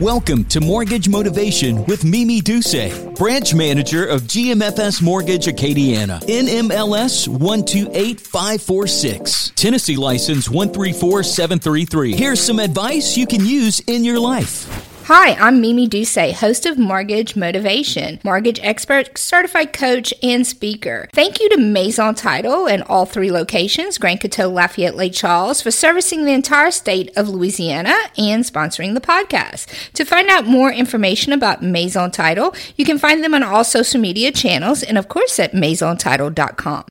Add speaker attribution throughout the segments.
Speaker 1: Welcome to Mortgage Motivation with Mimi Duce, branch manager of GMFS Mortgage Acadiana, NMLS 128546, Tennessee license 134733. Here's some advice you can use in your life.
Speaker 2: Hi, I'm Mimi Duce, host of Mortgage Motivation, mortgage expert, certified coach, and speaker. Thank you to Maison Title and all three locations, Grand Coteau, Lafayette, Lake Charles, for servicing the entire state of Louisiana and sponsoring the podcast. To find out more information about Maison Title, you can find them on all social media channels and, of course, at maisontitle.com.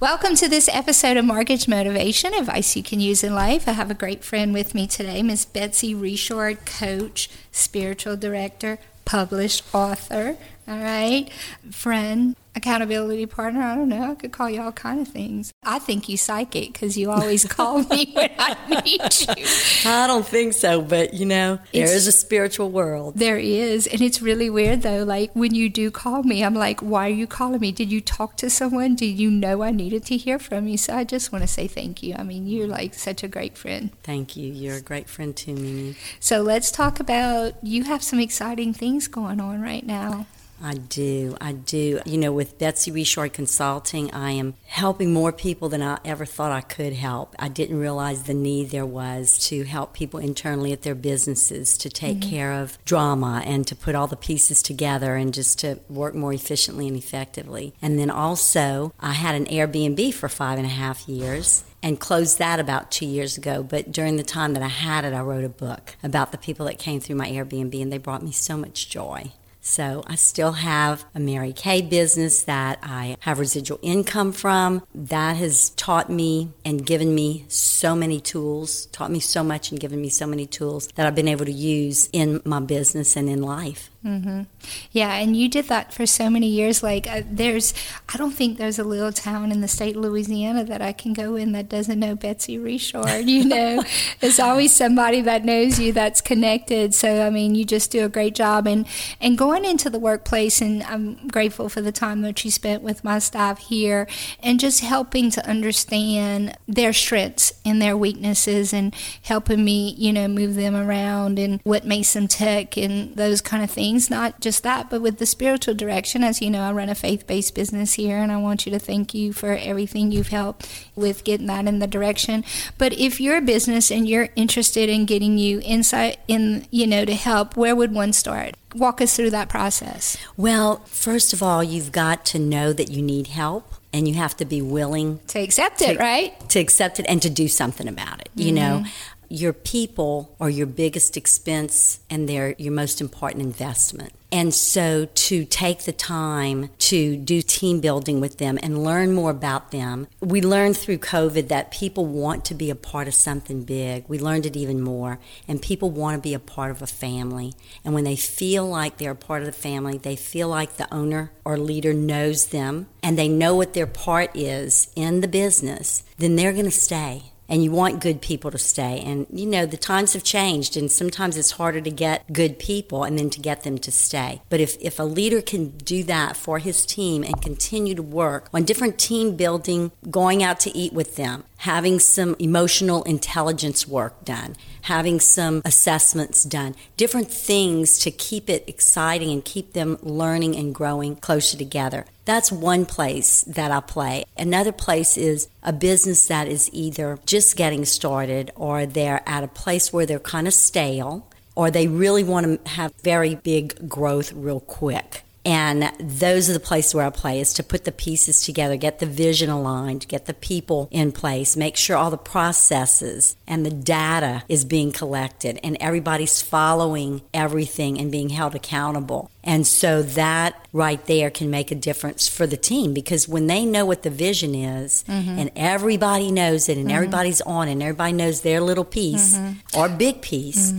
Speaker 2: Welcome to this episode of Mortgage Motivation, advice you can use in life. I have a great friend with me today, Miss Betsy Richard, coach, spiritual director, published author. All right, friend, accountability partner. I don't know. I could call you all kind of things. I think you psychic because you always call me when I need you.
Speaker 3: I don't think so, but you know,
Speaker 2: It's-
Speaker 3: there is a spiritual world.
Speaker 2: There is, and it's really weird though. Like when you do call me, I'm like, "Why are you calling me? Did you talk to someone? Did you know I needed to hear from you?" So I just want to say thank you. I mean, you're like such a great friend.
Speaker 3: Thank you. You're a great friend too, Mimi.
Speaker 2: So let's talk about you have some exciting things going on right now.
Speaker 3: I do. I do. You know, with Betsy Richard Consulting, I am helping more people than I ever thought I could help. I didn't realize the need there was to help people internally at their businesses to take mm-hmm. care of drama and to put all the pieces together and just to work more efficiently and effectively. And then also, I had an Airbnb for five and a half years and closed that about two years ago. But during the time that I had it, I wrote a book about the people that came through my Airbnb, and they brought me so much joy. So I still have a Mary Kay business that I have residual income from. That has taught me and given me so many tools, taught me so much and given me so many tools that I've been able to use in my business and in life.
Speaker 2: Yeah, and you did that for so many years. Like, uh, there's, I don't think there's a little town in the state of Louisiana that I can go in that doesn't know Betsy Richard. You know, there's always somebody that knows you that's connected. So, I mean, you just do a great job. And and going into the workplace, and I'm grateful for the time that you spent with my staff here, and just helping to understand their strengths and their weaknesses, and helping me, you know, move them around and what makes them tick and those kind of things. Not just that, but with the spiritual direction. As you know, I run a faith based business here, and I want you to thank you for everything you've helped with getting that in the direction. But if you're a business and you're interested in getting you insight in, you know, to help, where would one start? Walk us through that process.
Speaker 3: Well, first of all, you've got to know that you need help and you have to be willing
Speaker 2: To accept it,
Speaker 3: to-
Speaker 2: right?
Speaker 3: To accept it and to do something about it. You mm-hmm. know, your people are your biggest expense and they're your most important investment. And so to take the time to do team building with them and learn more about them. We learned through COVID that people want to be a part of something big. We learned it even more. And people want to be a part of a family. And when they feel like they're a part of the family, they feel like the owner or leader knows them and they know what their part is in the business, then they're going to stay and you want good people to stay. And you know, the times have changed, and sometimes it's harder to get good people and then to get them to stay. But if, if a leader can do that for his team and continue to work on different team building, going out to eat with them, having some emotional intelligence work done, having some assessments done, different things to keep it exciting and keep them learning and growing closer together. That's one place that I play. Another place is a business that is either just getting started or they're at a place where they're kind of stale or they really want to have very big growth real quick. And those are the places where I play is to put the pieces together, get the vision aligned, get the people in place, make sure all the processes and the data is being collected and everybody's following everything and being held accountable. And so that right there can make a difference for the team because when they know what the vision is mm-hmm. and everybody knows it and mm-hmm. everybody's on it and everybody knows their little piece mm-hmm. or big piece,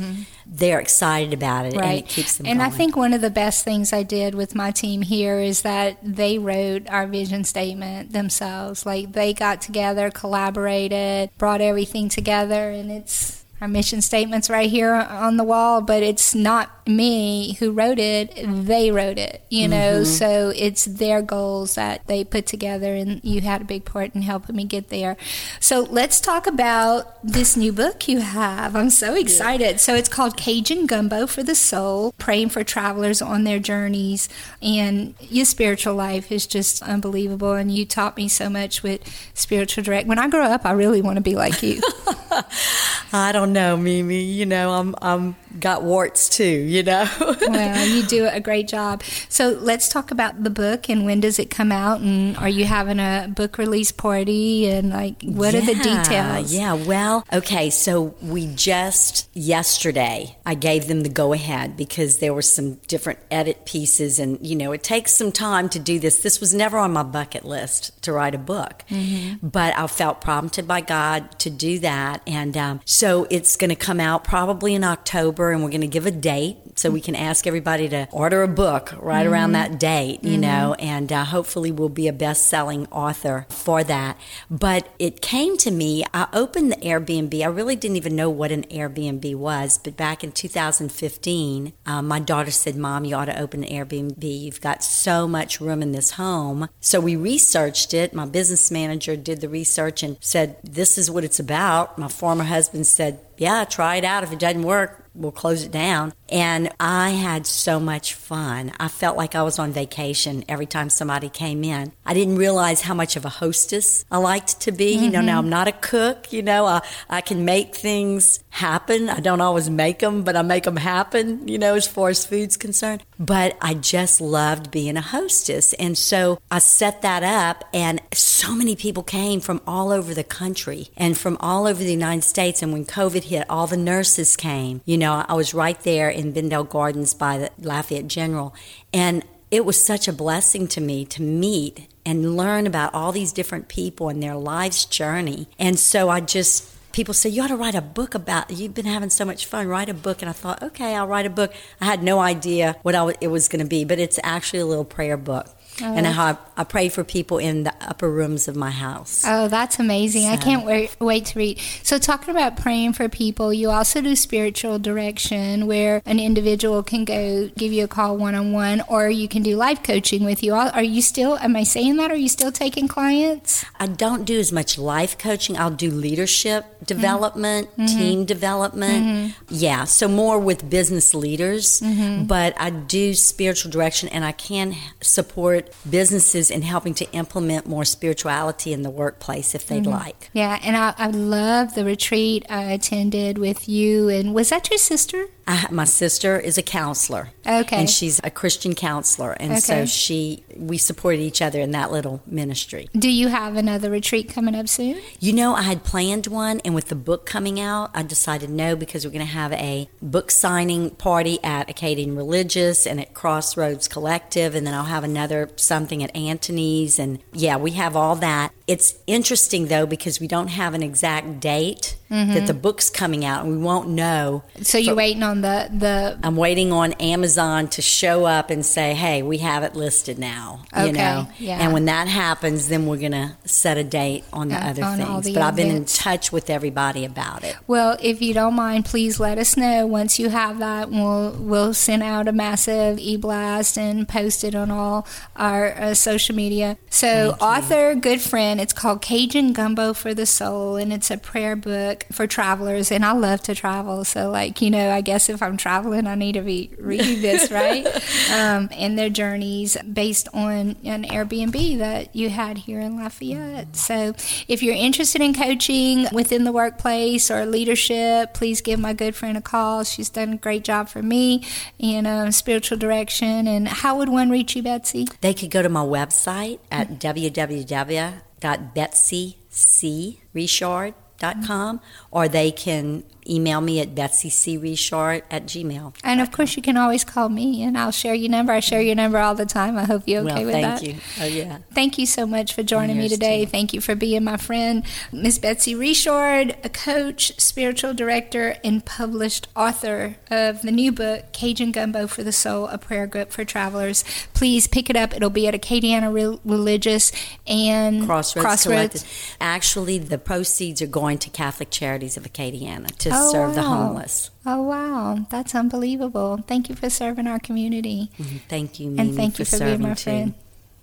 Speaker 3: they're excited about it and
Speaker 2: Right.
Speaker 3: it keeps them
Speaker 2: and I think one of the best things I did with my team here is that they wrote our vision statement themselves. Like they got together, collaborated, brought everything together, and it's our mission statement's right here on the wall, but it's not me who wrote it. They wrote it, you know. Mm-hmm. So it's their goals that they put together, and you had a big part in helping me get there. So let's talk about this new book you have. I'm so excited. Yeah. So it's called Cajun Gumbo for the Soul, praying for travelers on their journeys. And your spiritual life is just unbelievable. And you taught me so much with spiritual direct. When I grow up, I really want to be like you.
Speaker 3: I don't know, Mimi. You know, I'm I'm got warts too. You know.
Speaker 2: well, you do a great job. So let's talk about the book and when does it come out? And are you having a book release party? And like, what yeah, are the details?
Speaker 3: Yeah. Well, okay. So we just yesterday I gave them the go ahead because there were some different edit pieces, and you know, it takes some time to do this. This was never on my bucket list to write a book, mm-hmm. but I felt prompted by God to do that, and um, so it's going to come out probably in October, and we're going to give a date so we can ask everybody to order a book right mm-hmm. around that date, you mm-hmm. know, and uh, hopefully we'll be a best selling author for that. But it came to me, I opened the Airbnb. I really didn't even know what an Airbnb was, but back in 2015, um, my daughter said, Mom, you ought to open an Airbnb. You've got so much room in this home. So we researched it. My business manager did the research and said, This is what it's about. My former husband said, yeah, try it out. If it doesn't work, we'll close it down. And I had so much fun. I felt like I was on vacation every time somebody came in. I didn't realize how much of a hostess I liked to be. Mm-hmm. You know, now mm-hmm. I'm not a cook. You know, I, I can make things happen. I don't always make them, but I make them happen, you know, as far as food's concerned. But I just loved being a hostess. And so I set that up, and so many people came from all over the country and from all over the United States. And when COVID hit, all the nurses came. You know, I was right there in Bendel Gardens by the Lafayette General. And it was such a blessing to me to meet and learn about all these different people and their life's journey. And so I just people say you ought to write a book about you've been having so much fun write a book and i thought okay i'll write a book i had no idea what I, it was going to be but it's actually a little prayer book Oh, and I, I pray for people in the upper rooms of my house.
Speaker 2: Oh, that's amazing. So. I can't wait, wait to read. So, talking about praying for people, you also do spiritual direction where an individual can go give you a call one on one, or you can do life coaching with you. Are you still, am I saying that? Are you still taking clients?
Speaker 3: I don't do as much life coaching. I'll do leadership development, mm-hmm. team development. Mm-hmm. Yeah, so more with business leaders, mm-hmm. but I do spiritual direction and I can support businesses in helping to implement more spirituality in the workplace if they'd mm-hmm. like.
Speaker 2: Yeah, and I, I love the retreat I attended with you. And was that your sister?
Speaker 3: I, my sister is a counselor.
Speaker 2: Okay.
Speaker 3: And she's a Christian counselor. And okay. so she we supported each other in that little ministry.
Speaker 2: Do you have another retreat coming up soon?
Speaker 3: You know, I had planned one and with the book coming out, I decided no because we're going to have a book signing party at Acadian Religious and at Crossroads Collective and then I'll have another something at Antony's. and yeah, we have all that. It's interesting though because we don't have an exact date mm-hmm. that the book's coming out and we won't know.
Speaker 2: So you're waiting on the the
Speaker 3: I'm waiting on Amazon to show up and say, "Hey, we have it listed now."
Speaker 2: Okay.
Speaker 3: You know.
Speaker 2: Yeah.
Speaker 3: And when that happens, then we're going to set a date on the uh, other on things. The but I've been in touch with everybody about it.
Speaker 2: Well, if you don't mind, please let us know once you have that. We'll we'll send out a massive e-blast and post it on all our uh, social media. So, author, good friend, it's called Cajun Gumbo for the Soul and it's a prayer book book for travelers, and I love to travel. So, like, you know, I guess if I'm traveling, I need to be reading this, right? um, and their journeys based on an Airbnb that you had here in Lafayette. So, if you're interested in coaching within the workplace or leadership, please give my good friend a call. She's done a great job for me in uh, spiritual direction. And how would one reach you, Betsy?
Speaker 3: They could go to my website at www.betsycrichard.com com, or they can email me at betsycrichard at gmail.
Speaker 2: And of course, you can always call me, and I'll share your number. I share your number all the time. I hope you're okay
Speaker 3: well,
Speaker 2: with that.
Speaker 3: Thank you. Oh, yeah.
Speaker 2: Thank you so much for joining me today.
Speaker 3: Too.
Speaker 2: Thank you for being my friend. Miss Betsy Richard, a coach, spiritual director, and published author of the new book, Cajun Gumbo for the Soul, a prayer group for travelers. Please pick it up. It'll be at Acadiana Religious and
Speaker 3: Crossroads.
Speaker 2: Crossroads.
Speaker 3: Actually, the proceeds are going to Catholic Charities of Acadiana to oh, serve wow. the homeless.
Speaker 2: Oh wow, that's unbelievable! Thank you for serving our community.
Speaker 3: Mm-hmm. Thank you, Mimi, and thank you for, for being my friend.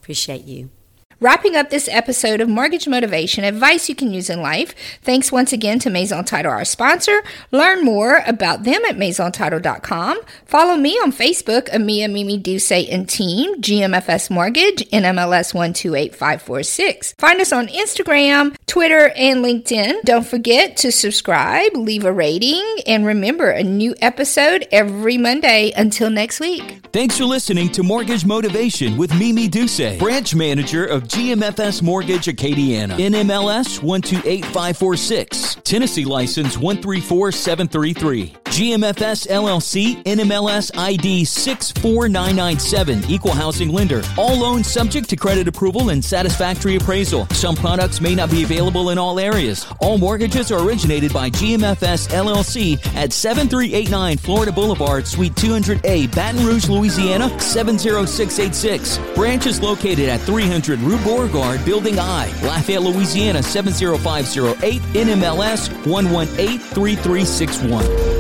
Speaker 3: Appreciate you.
Speaker 2: Wrapping up this episode of Mortgage Motivation, advice you can use in life. Thanks once again to Maison Title, our sponsor. Learn more about them at maisontitle.com. Follow me on Facebook, Amia Mimi Duce and Team, GMFS Mortgage, NMLS 128546. Find us on Instagram, Twitter, and LinkedIn. Don't forget to subscribe, leave a rating, and remember a new episode every Monday. Until next week.
Speaker 1: Thanks for listening to Mortgage Motivation with Mimi Duce, branch manager of GMFS Mortgage Acadiana. NMLS 128546. Tennessee license 134733. GMFS LLC NMLS ID 64997. Equal housing lender. All loans subject to credit approval and satisfactory appraisal. Some products may not be available in all areas. All mortgages are originated by GMFS LLC at 7389 Florida Boulevard, Suite 200A, Baton Rouge, Louisiana 70686. Branch is located at 300 Rue Beauregard, Building I, Lafayette, Louisiana 70508, NMLS 1183361.